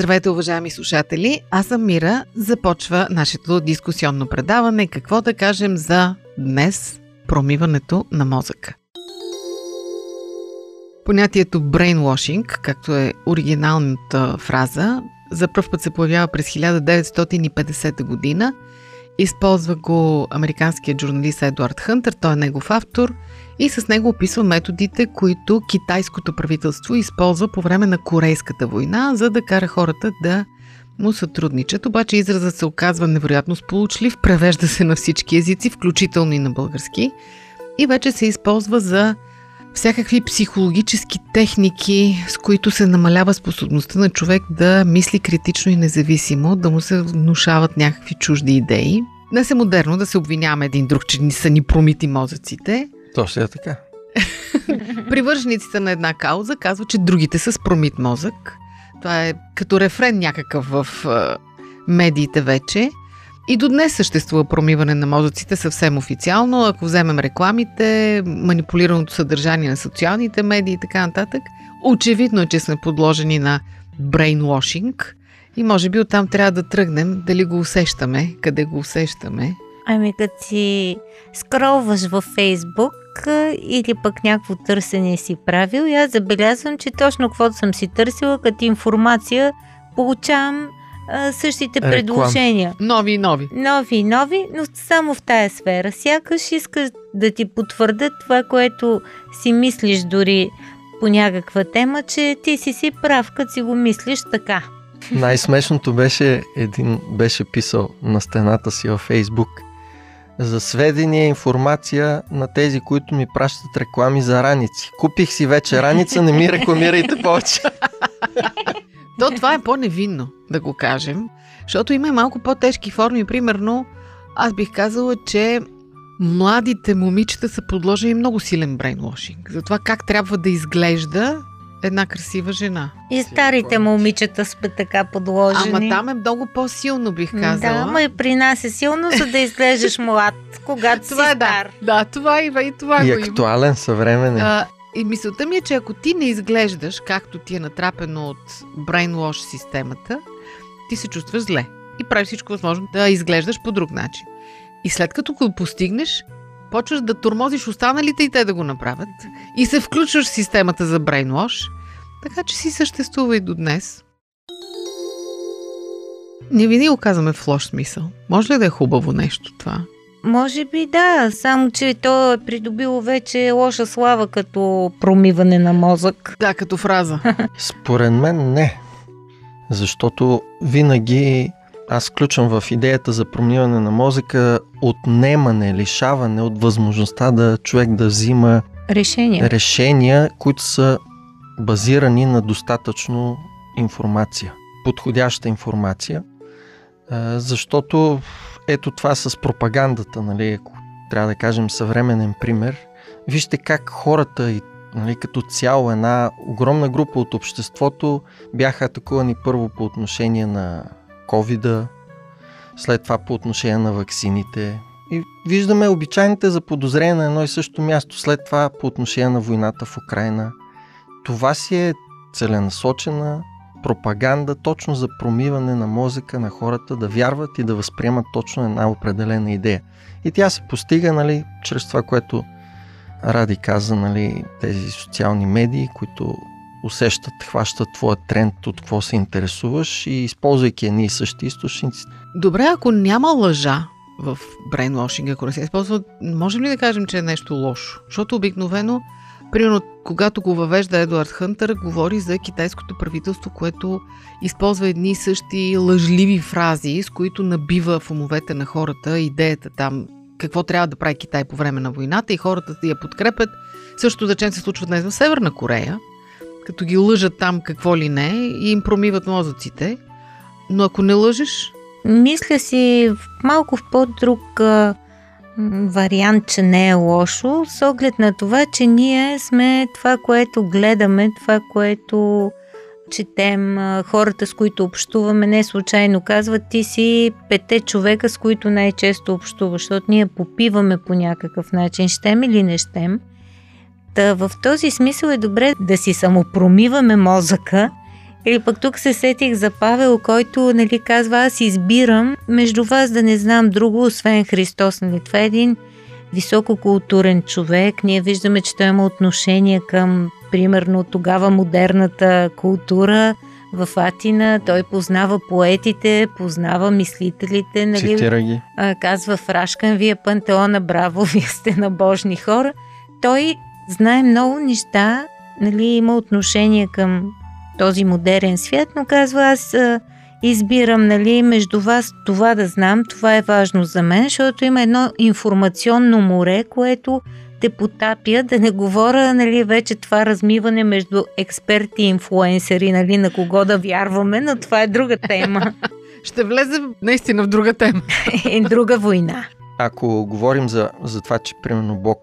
Здравейте, уважаеми слушатели! Аз съм Мира. Започва нашето дискусионно предаване. Какво да кажем за днес промиването на мозъка? Понятието brainwashing, както е оригиналната фраза, за първ път се появява през 1950 година. Използва го американският журналист Едуард Хънтър, той е негов автор и с него описва методите, които китайското правителство използва по време на Корейската война, за да кара хората да му сътрудничат. Обаче изразът се оказва невероятно сполучлив, превежда се на всички езици, включително и на български и вече се използва за всякакви психологически техники, с които се намалява способността на човек да мисли критично и независимо, да му се внушават някакви чужди идеи. Днес е модерно да се обвиняваме един друг, че ни са ни промити мозъците. Точно е така. Привържениците на една кауза казват, че другите са с промит мозък. Това е като рефрен някакъв в медиите вече. И до днес съществува промиване на мозъците съвсем официално. Ако вземем рекламите, манипулираното съдържание на социалните медии и така нататък, очевидно е, че сме подложени на брейнвошинг. И може би оттам трябва да тръгнем, дали го усещаме, къде го усещаме. Ами като си скролваш във Фейсбук или пък някакво търсене си правил, и аз забелязвам, че точно каквото съм си търсила като информация, получавам а, същите Реклам. предложения. Нови и нови. Нови и нови, но само в тая сфера. Сякаш искаш да ти потвърдят това, което си мислиш дори по някаква тема, че ти си си прав, като си го мислиш така. Най-смешното беше, един беше писал на стената си във Фейсбук за сведения информация на тези, които ми пращат реклами за раници. Купих си вече раница, не ми рекламирайте повече. То това е по-невинно, да го кажем, защото има и малко по-тежки форми. Примерно, аз бих казала, че младите момичета са подложени много силен брейнвошинг. За това как трябва да изглежда една красива жена. И старите момичета сме така подложени. Ама там е много по-силно, бих казала. Да, ама и при нас е силно, за да изглеждаш млад, когато това си е да. стар. Да, това има и това И го има. актуален, съвременен. А, и мисълта ми е, че ако ти не изглеждаш, както ти е натрапено от brainwash системата, ти се чувстваш зле. И правиш всичко възможно да изглеждаш по друг начин. И след като го постигнеш, почваш да тормозиш останалите и те да го направят. И се включваш в системата за brainwash, така че си съществува и до днес. Не винаги го казваме в лош смисъл. Може ли да е хубаво нещо това? Може би да, само че то е придобило вече лоша слава като промиване на мозък. Да, като фраза. Според мен не. Защото винаги аз включвам в идеята за промиване на мозъка отнемане, лишаване от възможността да човек да взима Решение. решения, които са базирани на достатъчно информация, подходяща информация, защото ето това с пропагандата, нали, ако трябва да кажем съвременен пример, вижте как хората и нали, като цяло една огромна група от обществото бяха атакувани първо по отношение на covid след това по отношение на ваксините. И виждаме обичайните заподозрения на едно и също място, след това по отношение на войната в Украина. Това си е целенасочена пропаганда точно за промиване на мозъка на хората да вярват и да възприемат точно една определена идея. И тя се постига, нали, чрез това, което Ради каза, нали, тези социални медии, които усещат, хващат твоя тренд, от какво се интересуваш и използвайки едни и същи източници. Добре, ако няма лъжа в брейнвошинга, ако не се използва, можем ли да кажем, че е нещо лошо? Защото обикновено, примерно, когато го въвежда Едуард Хънтър, говори за китайското правителство, което използва едни и същи лъжливи фрази, с които набива в умовете на хората идеята там какво трябва да прави Китай по време на войната и хората я подкрепят. Също да че се случва днес в Северна Корея, като ги лъжат там какво ли не и им промиват мозъците. Но ако не лъжеш, мисля си малко в по-друг вариант, че не е лошо, с оглед на това, че ние сме това, което гледаме, това, което четем, хората с които общуваме, не случайно казват, ти си пете човека, с които най-често общуваш, защото ние попиваме по някакъв начин, щем или не щем. Та в този смисъл е добре да си самопромиваме мозъка. Или пък тук се сетих за Павел, който нали, казва, аз избирам между вас да не знам друго, освен Христос. Нали? Това е един висококултурен човек. Ние виждаме, че той има отношение към, примерно, тогава модерната култура в Атина. Той познава поетите, познава мислителите. Нали? Цитира ги. А, казва Фрашкан, вие пантеона, браво, вие сте набожни хора. Той знае много неща, нали, има отношение към този модерен свят, но казва аз а, избирам нали, между вас това да знам, това е важно за мен, защото има едно информационно море, което те потапя, да не говоря нали, вече това размиване между експерти и инфлуенсери, нали, на кого да вярваме, но това е друга тема. Ще влезем наистина в друга тема. е друга война. Ако говорим за, за това, че примерно Бог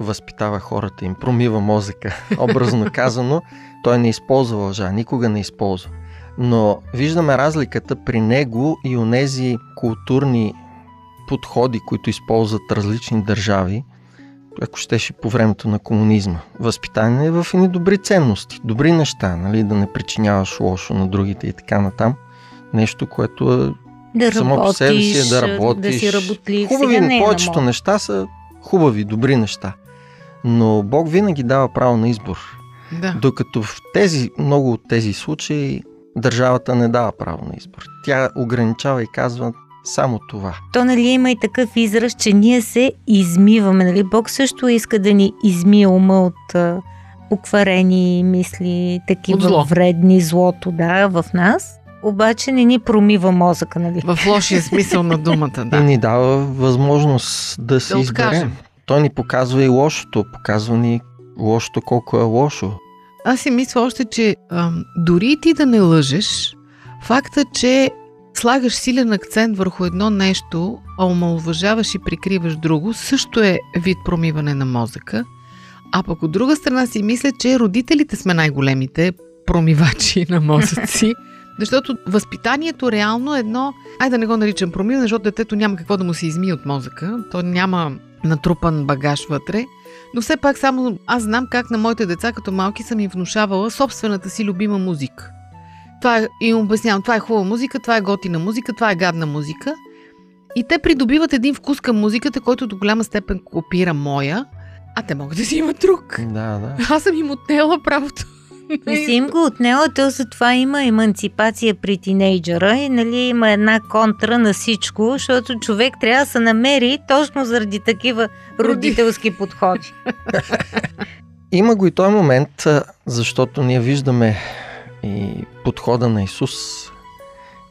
възпитава хората, им промива мозъка, образно казано, той не използва лъжа, никога не използва. Но виждаме разликата при него и онези културни подходи, които използват различни държави, ако щеше по времето на комунизма. Възпитание в едни добри ценности, добри неща, нали, да не причиняваш лошо на другите и така натам. Нещо, което е да само работиш, по себе си е да работиш. да си работлив. Хубави, Сега не е повечето на неща са хубави, добри неща. Но Бог винаги дава право на избор. Да. Докато в тези, много от тези случаи държавата не дава право на избор. Тя ограничава и казва само това. То нали има и такъв израз, че ние се измиваме. Нали? Бог също иска да ни измие ума от а, покварени мисли, От такива зло. вредни злото, да, в нас. Обаче не ни промива мозъка, нали? В лошия смисъл на думата, И да. ни дава възможност да си Да изберем. откажем. Той ни показва и лошото, показва ни лошото колко е лошо. Аз си мисля още, че ам, дори и ти да не лъжеш, факта, че слагаш силен акцент върху едно нещо, а омалуважаваш и прикриваш друго, също е вид промиване на мозъка. А пък от друга страна си мисля, че родителите сме най-големите промивачи на мозъци. Защото възпитанието реално е едно, ай да не го наричам промиване, защото детето няма какво да му се измие от мозъка. То няма натрупан багаж вътре. Но все пак само аз знам как на моите деца като малки съм им внушавала собствената си любима музика. Това е, им обяснявам, това е хубава музика, това е готина музика, това е гадна музика. И те придобиват един вкус към музиката, който до голяма степен копира моя, а те могат да си имат друг. Да, да. Аз съм им отнела правото. Не си им го отнела, то затова има емансипация при тинейджера и нали, има една контра на всичко, защото човек трябва да се намери точно заради такива родителски подходи. Има го и този момент, защото ние виждаме и подхода на Исус,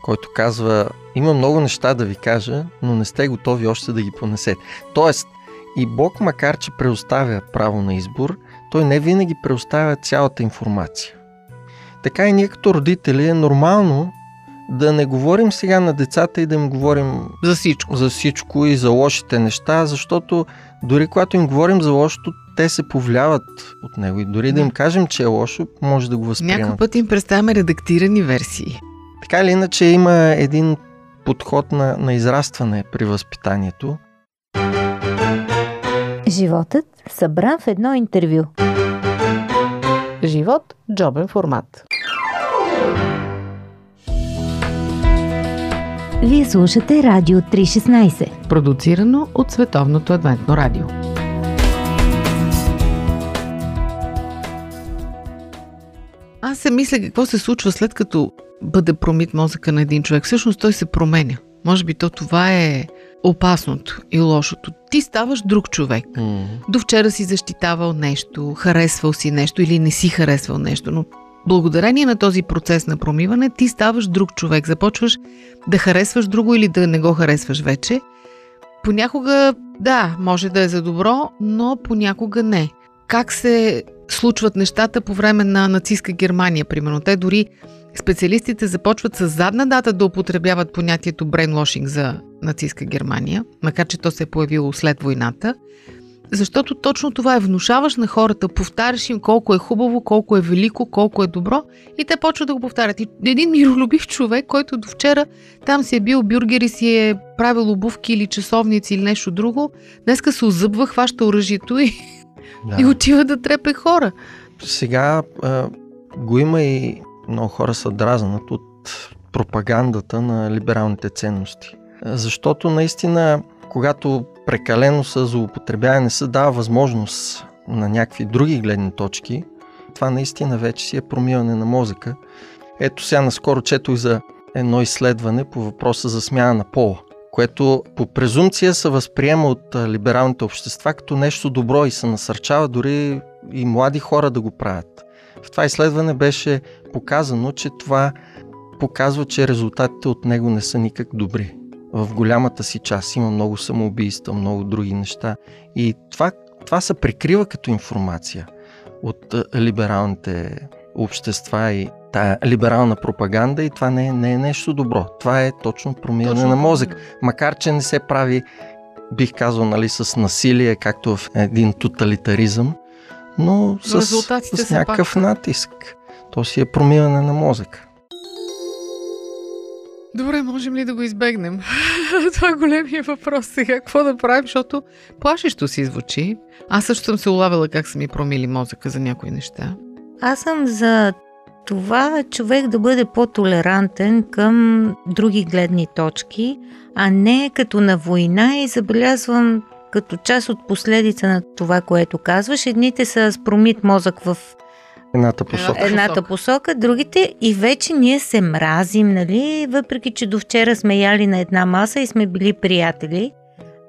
който казва, има много неща да ви кажа, но не сте готови още да ги понесете. Тоест, и Бог, макар че предоставя право на избор, той не винаги предоставя цялата информация. Така и ние като родители е нормално да не говорим сега на децата и да им говорим За всичко. за всичко и за лошите неща, защото дори когато им говорим за лошото, те се повляват от него и дори да им кажем, че е лошо, може да го Някой възприемат. път им представяме редактирани версии. Така или иначе има един подход на, на израстване при възпитанието. Животът събран в едно интервю. Живот – джобен формат. Вие слушате Радио 316. Продуцирано от Световното адвентно радио. Аз се мисля какво се случва след като бъде промит мозъка на един човек. Всъщност той се променя. Може би то това е опасното и лошото. Ти ставаш друг човек. М, До вчера си защитавал нещо, харесвал си нещо или не си харесвал нещо, но благодарение на този процес на промиване ти ставаш друг човек. Започваш да харесваш друго или да не го харесваш вече. Понякога, да, може да е за добро, но понякога не. Как се случват нещата по време на нацистска Германия, примерно? Те дори специалистите започват с задна дата да употребяват понятието брейнлошинг за нацистска Германия, макар че то се е появило след войната, защото точно това е внушаваш на хората, повтаряш им колко е хубаво, колко е велико, колко е добро и те почват да го повтарят. И един миролюбив човек, който до вчера там си е бил бюргер и си е правил обувки или часовници или нещо друго, днеска се озъбва, хваща оръжието и, да. и отива да трепе хора. Сега а, го има и много хора са дразнат от пропагандата на либералните ценности. Защото наистина, когато прекалено са злоупотребява, не се дава възможност на някакви други гледни точки, това наистина вече си е промиване на мозъка. Ето сега наскоро четох за едно изследване по въпроса за смяна на пола, което по презумпция се възприема от либералните общества като нещо добро и се насърчава дори и млади хора да го правят. В това изследване беше показано, че това показва, че резултатите от него не са никак добри. В голямата си част има много самоубийства, много други неща. И това, това се прикрива като информация от либералните общества и тая либерална пропаганда и това не е, не е нещо добро. Това е точно промиване точно. на мозък. Макар, че не се прави, бих казал, нали, с насилие, както в един тоталитаризъм, но с, с някакъв пак... натиск. То си е промиване на мозъка. Добре, можем ли да го избегнем? Това е големия въпрос сега. Какво да правим, защото плашещо си звучи. Аз също съм се улавила как са ми промили мозъка за някои неща. Аз съм за това човек да бъде по-толерантен към други гледни точки, а не като на война и забелязвам като част от последица на това, което казваш. Едните са с промит мозък в едната посока. Едната посока, другите и вече ние се мразим, нали? Въпреки, че до вчера сме яли на една маса и сме били приятели.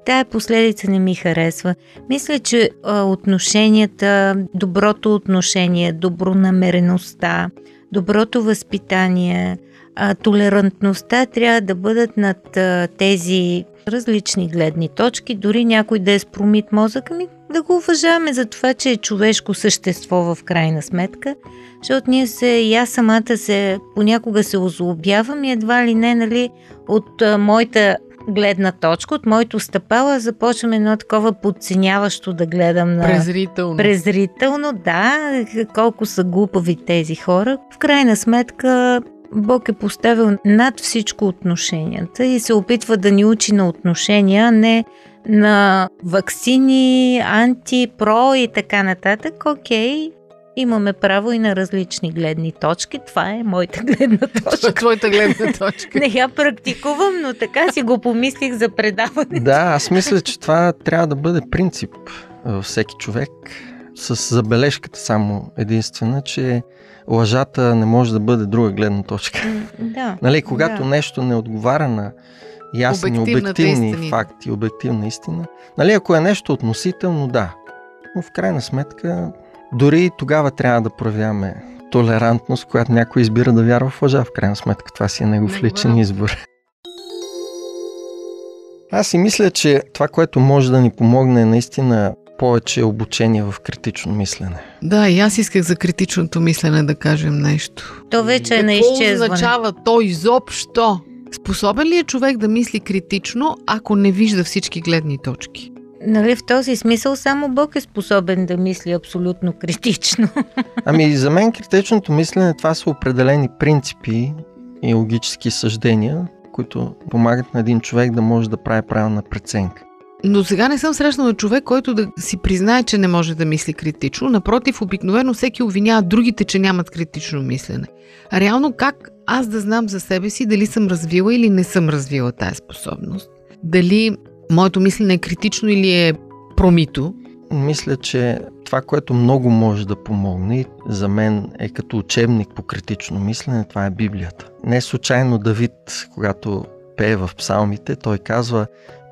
Тая последица не ми харесва. Мисля, че а, отношенията, доброто отношение, добронамереността, доброто възпитание, а, толерантността трябва да бъдат над а, тези различни гледни точки, дори някой да е с промит мозък, ми да го уважаваме за това, че е човешко същество в крайна сметка, защото ние се, и аз самата се, понякога се озлобявам и едва ли не, нали, от а, моята гледна точка, от моето стъпала започвам едно такова подценяващо да гледам на... Презрително. Презрително, да, колко са глупави тези хора. В крайна сметка Бог е поставил над всичко отношенията и се опитва да ни учи на отношения, а не на вакцини, антипро и така нататък. Окей, имаме право и на различни гледни точки. Това е моята гледна точка. Това е твоята гледна точка. Не я практикувам, но така си го помислих за предаване. Да, аз мисля, че това трябва да бъде принцип във всеки човек. С забележката само единствена, че лъжата не може да бъде друга гледна точка. Да. Нали, когато да. нещо не отговаря на ясни, обективни истини. факти, обективна истина. Нали, ако е нещо относително, да. Но в крайна сметка, дори и тогава трябва да проявяваме толерантност, която някой избира да вярва в лъжа. В крайна сметка, това си е негов личен избор. Аз си мисля, че това, което може да ни помогне е наистина повече обучение в критично мислене. Да, и аз исках за критичното мислене да кажем нещо. То вече е на изчезване. Какво означава то изобщо? Способен ли е човек да мисли критично, ако не вижда всички гледни точки? Нали, в този смисъл само Бог е способен да мисли абсолютно критично. Ами за мен критичното мислене това са определени принципи и логически съждения, които помагат на един човек да може да прави правилна преценка. Но сега не съм срещнала човек, който да си признае, че не може да мисли критично. Напротив, обикновено всеки обвинява другите, че нямат критично мислене. Реално как аз да знам за себе си дали съм развила или не съм развила тази способност? Дали моето мислене е критично или е промито? Мисля, че това, което много може да помогне за мен е като учебник по критично мислене, това е Библията. Не случайно Давид, когато пее в псалмите, той казва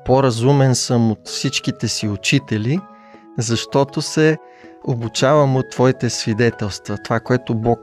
по-разумен съм от всичките си учители, защото се обучавам от твоите свидетелства. Това, което Бог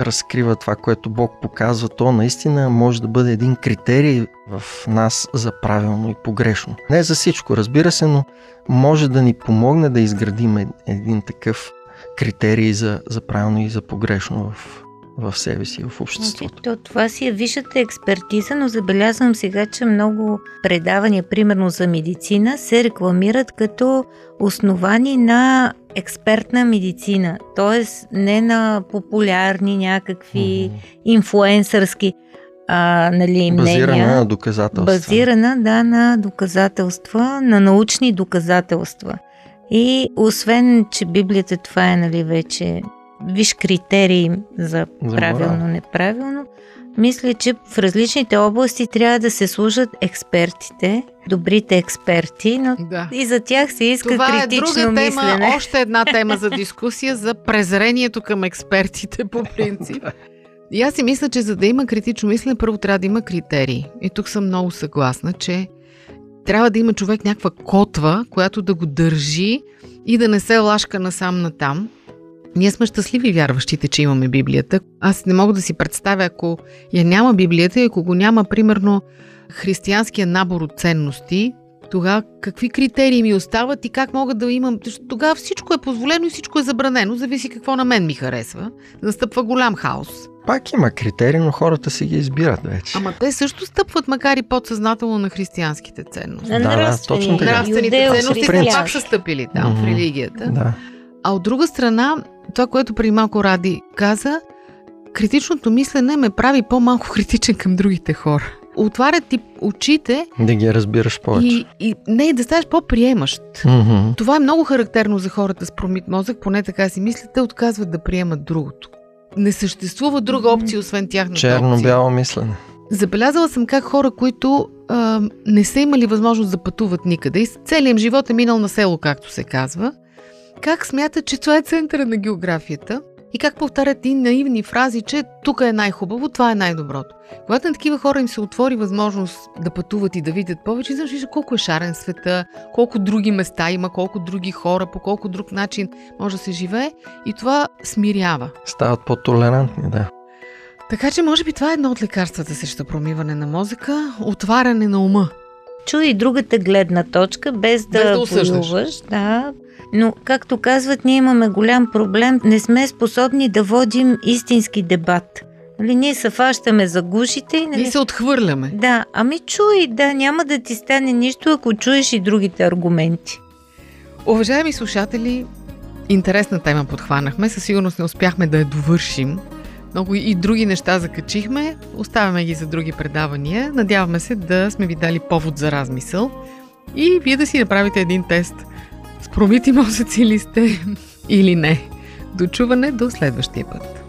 разкрива, това, което Бог показва, то наистина може да бъде един критерий в нас за правилно и погрешно. Не за всичко, разбира се, но може да ни помогне да изградим един такъв критерий за, за правилно и за погрешно в, в себе си, в обществото. Значи, то, това си е висшата експертиза, но забелязвам сега, че много предавания, примерно за медицина, се рекламират като основани на експертна медицина, т.е. не на популярни някакви mm-hmm. инфлуенсърски а, нали, мнения. Базирана на доказателства. Базирана, да, на доказателства, на научни доказателства. И освен, че Библията това е, нали, вече виж критерии за, правилно, неправилно, мисля, че в различните области трябва да се служат експертите, добрите експерти, но да. и за тях се иска Това критично е друга мислене. тема, още една тема за дискусия за презрението към експертите по принцип. И аз си мисля, че за да има критично мислене, първо трябва да има критерии. И тук съм много съгласна, че трябва да има човек някаква котва, която да го държи и да не се лашка насам натам. Ние сме щастливи вярващите, че имаме Библията. Аз не мога да си представя, ако я няма Библията и ако го няма, примерно, християнския набор от ценности, тогава какви критерии ми остават и как мога да имам... Тогава всичко е позволено и всичко е забранено, зависи какво на мен ми харесва. Настъпва голям хаос. Пак има критерии, но хората си ги избират вече. Ама те също стъпват, макар и подсъзнателно на християнските ценности. Да, да, нравствени, точно така. Нравствените ценности пак са стъпили там, в Мгм. религията. Да. А от друга страна, това, което преди малко Ради каза, критичното мислене ме прави по-малко критичен към другите хора. Отварят ти очите Да ги разбираш повече. и, и не да ставаш по-приемащ. Мгм. Това е много характерно за хората с промит мозък, поне така си мислят, те отказват да приемат другото. Не съществува друга опция, освен тяхната. Черно-бяло мислене. Забелязала съм как хора, които а, не са имали възможност да пътуват никъде и целият им живот е минал на село, както се казва, как смятат, че това е центъра на географията и как повтарят и наивни фрази, че тук е най-хубаво, това е най-доброто. Когато на такива хора им се отвори възможност да пътуват и да видят повече, знаеш вижда колко е шарен света, колко други места има, колко други хора, по колко друг начин може да се живее и това смирява. Стават по-толерантни, да. Така че, може би това е едно от лекарствата срещу промиване на мозъка отваряне на ума. Чуй и другата гледна точка, без да, Без да осъждаш. воюваш, да. Но, както казват, ние имаме голям проблем. Не сме способни да водим истински дебат. Нали, ние се фащаме за гушите и... Нали, се отхвърляме. Да, ами чуй, да, няма да ти стане нищо, ако чуеш и другите аргументи. Уважаеми слушатели, интересна тема подхванахме. Със сигурност не успяхме да я довършим. Много и други неща закачихме. Оставяме ги за други предавания. Надяваме се да сме ви дали повод за размисъл. И вие да си направите един тест. Промити мозъци ли сте или не. До чуване до следващия път.